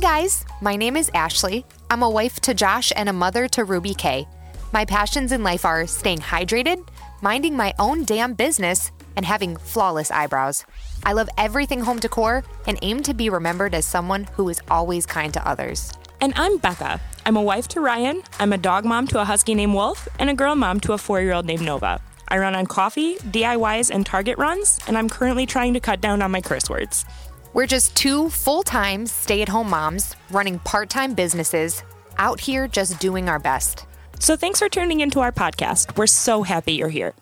Hi, guys. My name is Ashley. I'm a wife to Josh and a mother to Ruby K. My passions in life are staying hydrated, minding my own damn business, and having flawless eyebrows. I love everything home decor and aim to be remembered as someone who is always kind to others. And I'm Becca. I'm a wife to Ryan, I'm a dog mom to a husky named Wolf, and a girl mom to a four year old named Nova. I run on coffee, DIYs, and Target runs, and I'm currently trying to cut down on my curse words. We're just two full time stay at home moms running part time businesses, out here just doing our best. So thanks for tuning into our podcast. We're so happy you're here.